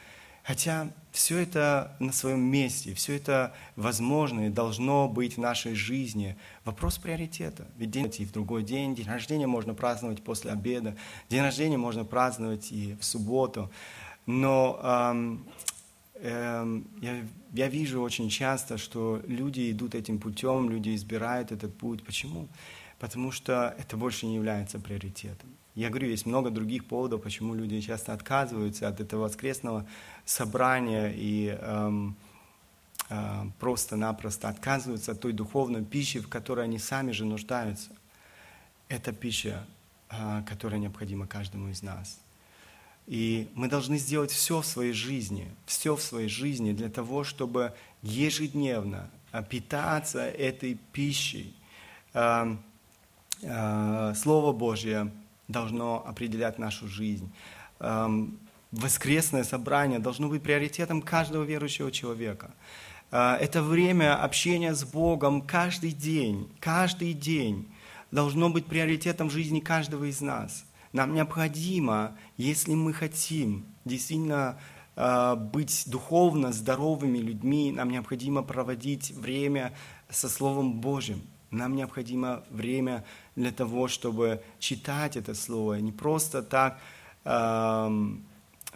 хотя все это на своем месте, все это возможно и должно быть в нашей жизни. Вопрос приоритета. Ведь день и в другой день, день рождения можно праздновать после обеда, день рождения можно праздновать и в субботу. Но эм, эм, я, я вижу очень часто, что люди идут этим путем, люди избирают этот путь. Почему? Потому что это больше не является приоритетом. Я говорю, есть много других поводов, почему люди часто отказываются от этого воскресного собрания и эм, э, просто-напросто отказываются от той духовной пищи, в которой они сами же нуждаются. Это пища, э, которая необходима каждому из нас. И мы должны сделать все в своей жизни, все в своей жизни для того, чтобы ежедневно питаться этой пищей. Э, э, Слово Божье – должно определять нашу жизнь. Эм, воскресное собрание должно быть приоритетом каждого верующего человека. Э, это время общения с Богом каждый день, каждый день должно быть приоритетом жизни каждого из нас. Нам необходимо, если мы хотим действительно э, быть духовно здоровыми людьми, нам необходимо проводить время со Словом Божьим. Нам необходимо время для того, чтобы читать это Слово. Не просто так э,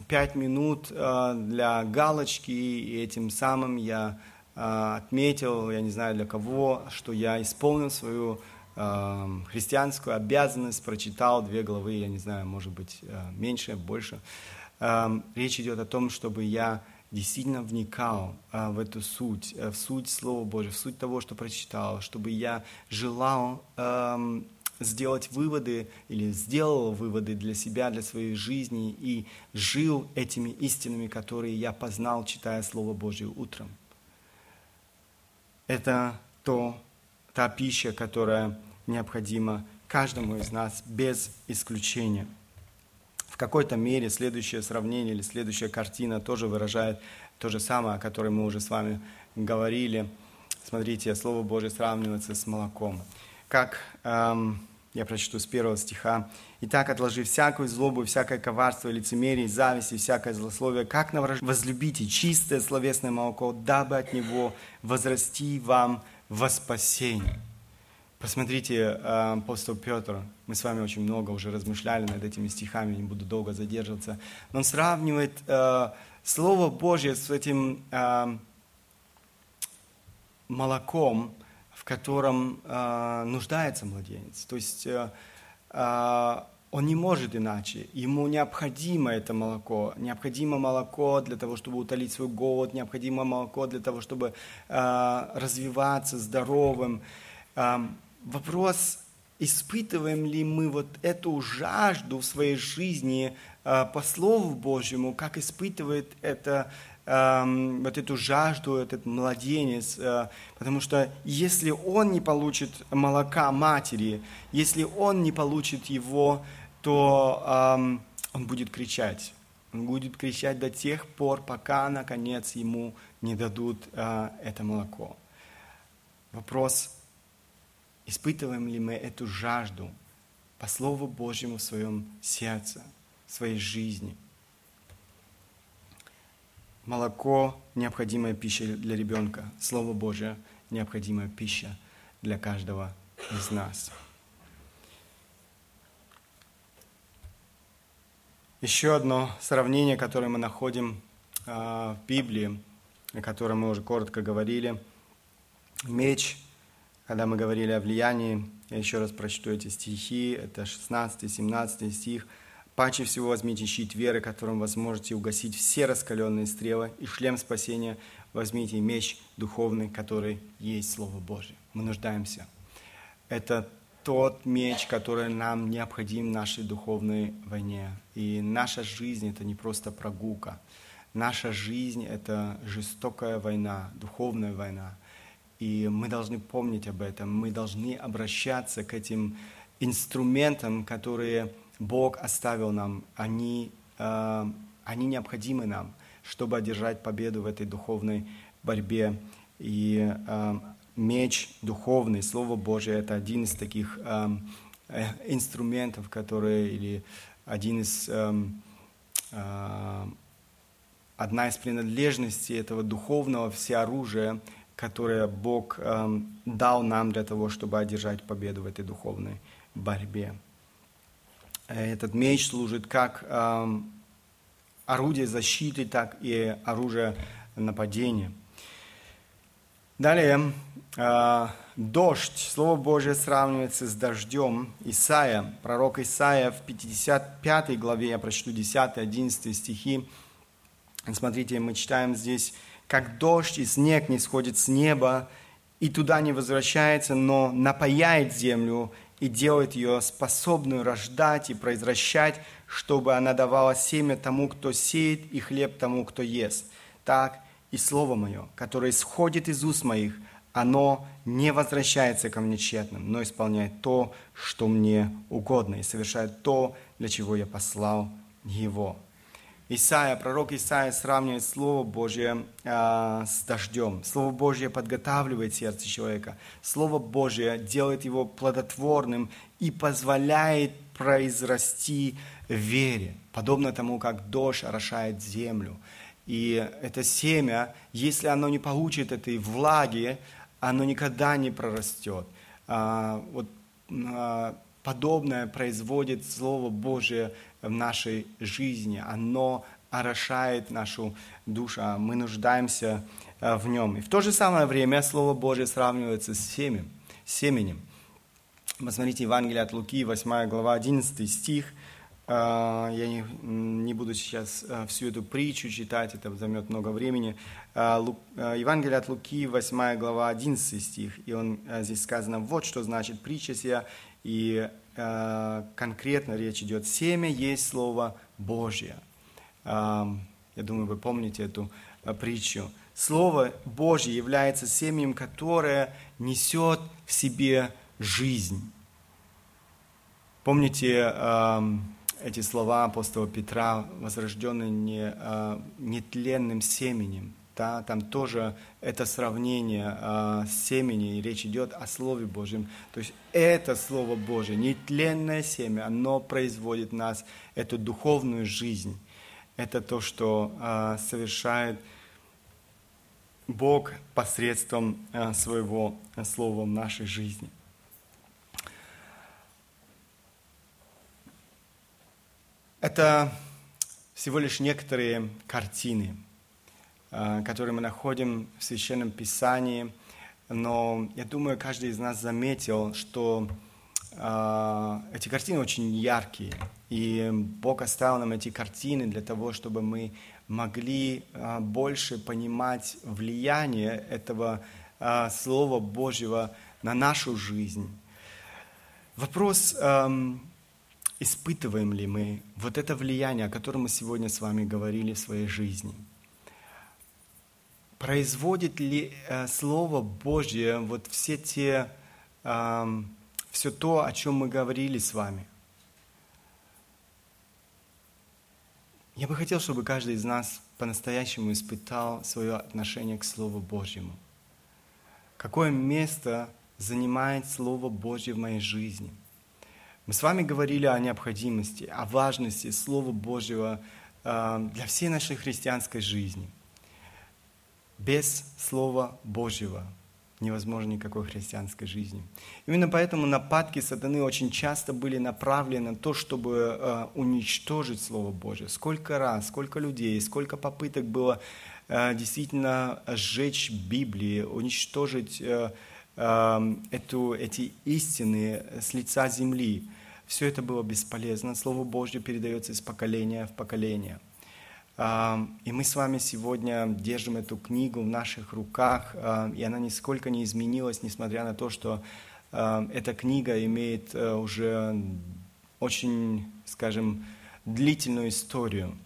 пять минут э, для галочки, и этим самым я э, отметил, я не знаю для кого, что я исполнил свою э, христианскую обязанность, прочитал две главы, я не знаю, может быть, меньше, больше. Речь идет о том, чтобы я действительно вникал а, в эту суть, в суть Слова Божьего, в суть того, что прочитал, чтобы я желал эм, сделать выводы или сделал выводы для себя, для своей жизни и жил этими истинами, которые я познал, читая Слово Божье утром. Это то, та пища, которая необходима каждому из нас без исключения. Какой-то мере следующее сравнение или следующая картина тоже выражает то же самое, о котором мы уже с вами говорили. Смотрите, Слово Божье сравнивается с молоком. Как эм, я прочту с первого стиха. «Итак, отложи всякую злобу, всякое коварство, лицемерие, зависть и всякое злословие, как на враж... возлюбите чистое словесное молоко, дабы от него возрасти вам во спасение». Посмотрите, апостол Петр, мы с вами очень много уже размышляли над этими стихами, не буду долго задерживаться, но он сравнивает э, Слово Божье с этим э, молоком, котором э, нуждается младенец. То есть э, э, он не может иначе. Ему необходимо это молоко. Необходимо молоко для того, чтобы утолить свой голод. Необходимо молоко для того, чтобы э, развиваться здоровым. Вопрос, испытываем ли мы вот эту жажду в своей жизни э, по Слову Божьему, как испытывает это Эм, вот эту жажду, этот младенец, э, потому что если он не получит молока матери, если он не получит его, то эм, он будет кричать. Он будет кричать до тех пор, пока, наконец, ему не дадут э, это молоко. Вопрос, испытываем ли мы эту жажду по Слову Божьему в своем сердце, в своей жизни – Молоко – необходимая пища для ребенка. Слово Божье – необходимая пища для каждого из нас. Еще одно сравнение, которое мы находим а, в Библии, о котором мы уже коротко говорили. Меч, когда мы говорили о влиянии, я еще раз прочту эти стихи, это 16-17 стих – Паче всего возьмите щит веры, которым вы сможете угасить все раскаленные стрелы, и шлем спасения возьмите меч духовный, который есть Слово Божье. Мы нуждаемся. Это тот меч, который нам необходим в нашей духовной войне. И наша жизнь – это не просто прогулка. Наша жизнь – это жестокая война, духовная война. И мы должны помнить об этом. Мы должны обращаться к этим инструментам, которые Бог оставил нам, они, э, они необходимы нам, чтобы одержать победу в этой духовной борьбе. И э, меч духовный, Слово Божье, это один из таких э, инструментов, которые, или один из, одна из принадлежностей этого духовного всеоружия, которое Бог дал нам для того, чтобы одержать победу в этой духовной борьбе. Этот меч служит как э, орудие защиты, так и оружие нападения. Далее, э, дождь. Слово Божье сравнивается с дождем. Исаия, пророк Исаия в 55 главе, я прочту 10-11 стихи. Смотрите, мы читаем здесь, как дождь и снег не сходит с неба, и туда не возвращается, но напаяет землю и делает ее способную рождать и произвращать, чтобы она давала семя тому, кто сеет, и хлеб тому, кто ест. Так и Слово Мое, которое исходит из уст моих, оно не возвращается ко мне тщетным, но исполняет то, что мне угодно, и совершает то, для чего я послал его. Исаия, пророк Исаия сравнивает Слово Божье э, с дождем. Слово Божье подготавливает сердце человека. Слово Божье делает его плодотворным и позволяет произрасти вере, подобно тому, как дождь орошает землю. И это семя, если оно не получит этой влаги, оно никогда не прорастет. А, вот а, подобное производит Слово Божие в нашей жизни. Оно орошает нашу душу, а мы нуждаемся а, в нем. И в то же самое время Слово Божие сравнивается с семенем. семенем. Посмотрите Евангелие от Луки, 8 глава, 11 стих. А, я не, не буду сейчас а, всю эту притчу читать, это займет много времени. Евангелие от Луки, 8 глава, 11 стих. И он, здесь сказано, вот что значит притча сия. И конкретно речь идет, семя есть Слово Божье. Я думаю, вы помните эту притчу. Слово Божье является семенем, которое несет в себе жизнь. Помните э, эти слова апостола Петра, возрожденный не, э, нетленным семенем? Да, там тоже это сравнение э, семени, речь идет о Слове Божьем. То есть это Слово Божье, нетленное семя, оно производит нас эту духовную жизнь. Это то, что э, совершает Бог посредством э, своего слова в нашей жизни. Это всего лишь некоторые картины, которые мы находим в Священном Писании, но я думаю, каждый из нас заметил, что э, эти картины очень яркие, и Бог оставил нам эти картины для того, чтобы мы могли а, больше понимать влияние этого Слова Божьего на нашу жизнь. Вопрос, испытываем ли мы вот это влияние, о котором мы сегодня с вами говорили в своей жизни. Производит ли э, Слово Божье вот все те, все то, о чем мы говорили с вами – Я бы хотел, чтобы каждый из нас по-настоящему испытал свое отношение к Слову Божьему. Какое место занимает Слово Божье в моей жизни? Мы с вами говорили о необходимости, о важности Слова Божьего э, для всей нашей христианской жизни. Без Слова Божьего невозможно никакой христианской жизни. Именно поэтому нападки сатаны очень часто были направлены на то, чтобы э, уничтожить Слово Божие. Сколько раз, сколько людей, сколько попыток было э, действительно сжечь Библии, уничтожить э, э, эту, эти истины с лица земли. Все это было бесполезно. Слово Божье передается из поколения в поколение. И мы с вами сегодня держим эту книгу в наших руках, и она нисколько не изменилась, несмотря на то, что эта книга имеет э, уже очень, скажем, длительную историю.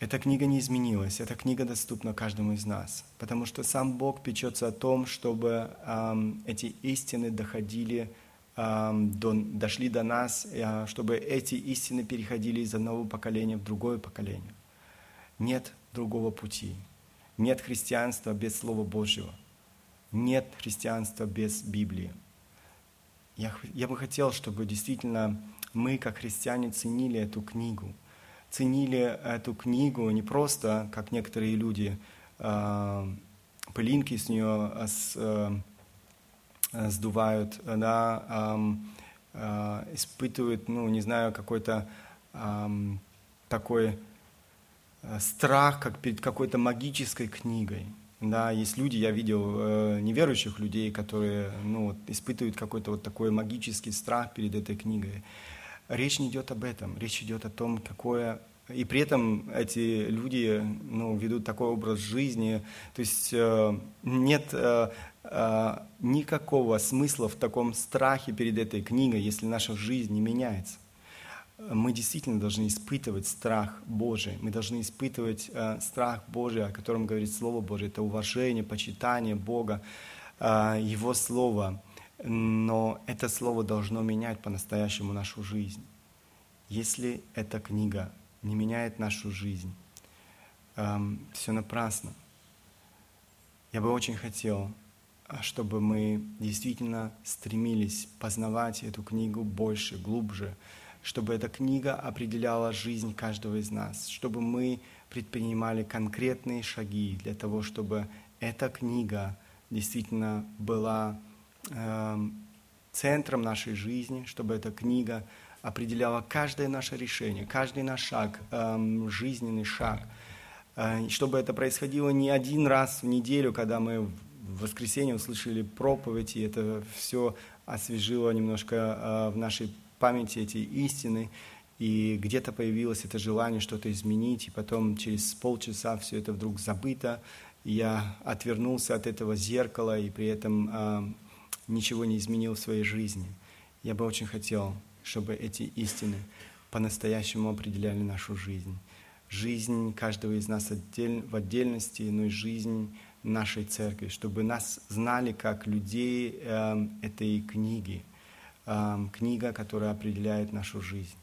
Эта книга не изменилась, эта книга доступна каждому из нас, потому что сам Бог печется о том, чтобы эти истины доходили, до, дошли до нас, а, чтобы эти истины переходили из одного поколения в другое поколение. Нет другого пути. Нет христианства без Слова Божьего. Нет христианства без Библии. Я, я бы хотел, чтобы действительно мы, как христиане, ценили эту книгу. Ценили эту книгу не просто, как некоторые люди, э, пылинки с нее э, с, э, сдувают, да, э, э, испытывают, ну, не знаю, какой-то э, такой страх, как перед какой-то магической книгой. Да, есть люди, я видел э, неверующих людей, которые ну, вот, испытывают какой-то вот такой магический страх перед этой книгой. Речь не идет об этом, речь идет о том, какое... И при этом эти люди ну, ведут такой образ жизни, то есть э, нет э, э, никакого смысла в таком страхе перед этой книгой, если наша жизнь не меняется мы действительно должны испытывать страх Божий. Мы должны испытывать э, страх Божий, о котором говорит Слово Божие. Это уважение, почитание Бога, э, Его Слово. Но это Слово должно менять по-настоящему нашу жизнь. Если эта книга не меняет нашу жизнь, э, все напрасно. Я бы очень хотел, чтобы мы действительно стремились познавать эту книгу больше, глубже, чтобы эта книга определяла жизнь каждого из нас, чтобы мы предпринимали конкретные шаги для того, чтобы эта книга действительно была э, центром нашей жизни, чтобы эта книга определяла каждое наше решение, каждый наш шаг, э, жизненный шаг, э, чтобы это происходило не один раз в неделю, когда мы в воскресенье услышали проповедь, и это все освежило немножко э, в нашей памяти эти истины, и где-то появилось это желание что-то изменить, и потом через полчаса все это вдруг забыто, я отвернулся от этого зеркала, и при этом э, ничего не изменил в своей жизни. Я бы очень хотел, чтобы эти истины по-настоящему определяли нашу жизнь. Жизнь каждого из нас отдель, в отдельности, но и жизнь нашей церкви, чтобы нас знали как людей э, этой книги, книга, которая определяет нашу жизнь.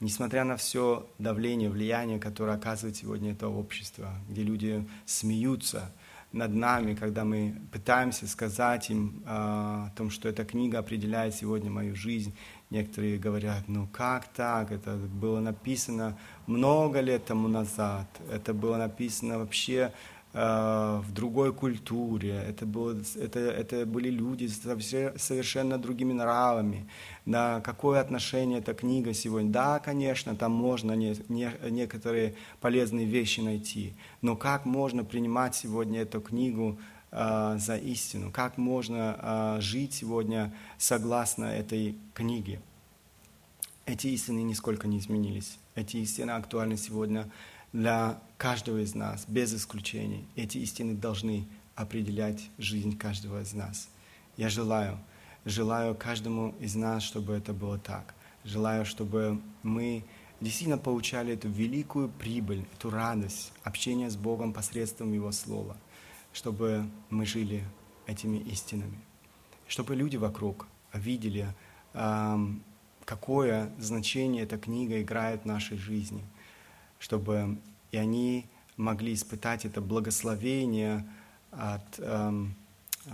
Несмотря на все давление, влияние, которое оказывает сегодня это общество, где люди смеются над нами, когда мы пытаемся сказать им э, о том, что эта книга определяет сегодня мою жизнь, некоторые говорят, ну как так, это было написано много лет тому назад, это было написано вообще в другой культуре, это, было, это, это были люди с совершенно другими нравами. Да, какое отношение эта книга сегодня? Да, конечно, там можно не, не, некоторые полезные вещи найти, но как можно принимать сегодня эту книгу э, за истину? Как можно э, жить сегодня согласно этой книге? Эти истины нисколько не изменились. Эти истины актуальны сегодня для каждого из нас, без исключения. Эти истины должны определять жизнь каждого из нас. Я желаю, желаю каждому из нас, чтобы это было так. Желаю, чтобы мы действительно получали эту великую прибыль, эту радость общения с Богом посредством Его Слова, чтобы мы жили этими истинами, чтобы люди вокруг видели, какое значение эта книга играет в нашей жизни – чтобы и они могли испытать это благословение от, эм, э,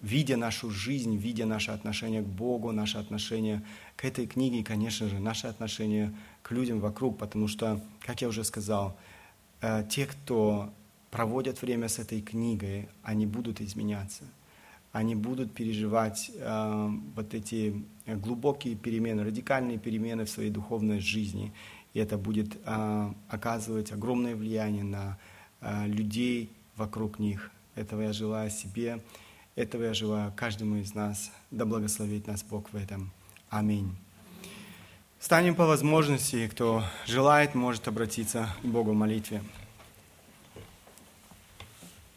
видя нашу жизнь, видя наше отношение к Богу, наше отношение к этой книге и, конечно же, наше отношение к людям вокруг, потому что, как я уже сказал, э, те, кто проводят время с этой книгой, они будут изменяться, они будут переживать э, вот эти глубокие перемены, радикальные перемены в своей духовной жизни и это будет а, оказывать огромное влияние на а, людей вокруг них. Этого я желаю себе, этого я желаю каждому из нас. Да благословит нас Бог в этом. Аминь. Станем по возможности, кто желает, может обратиться к Богу в молитве.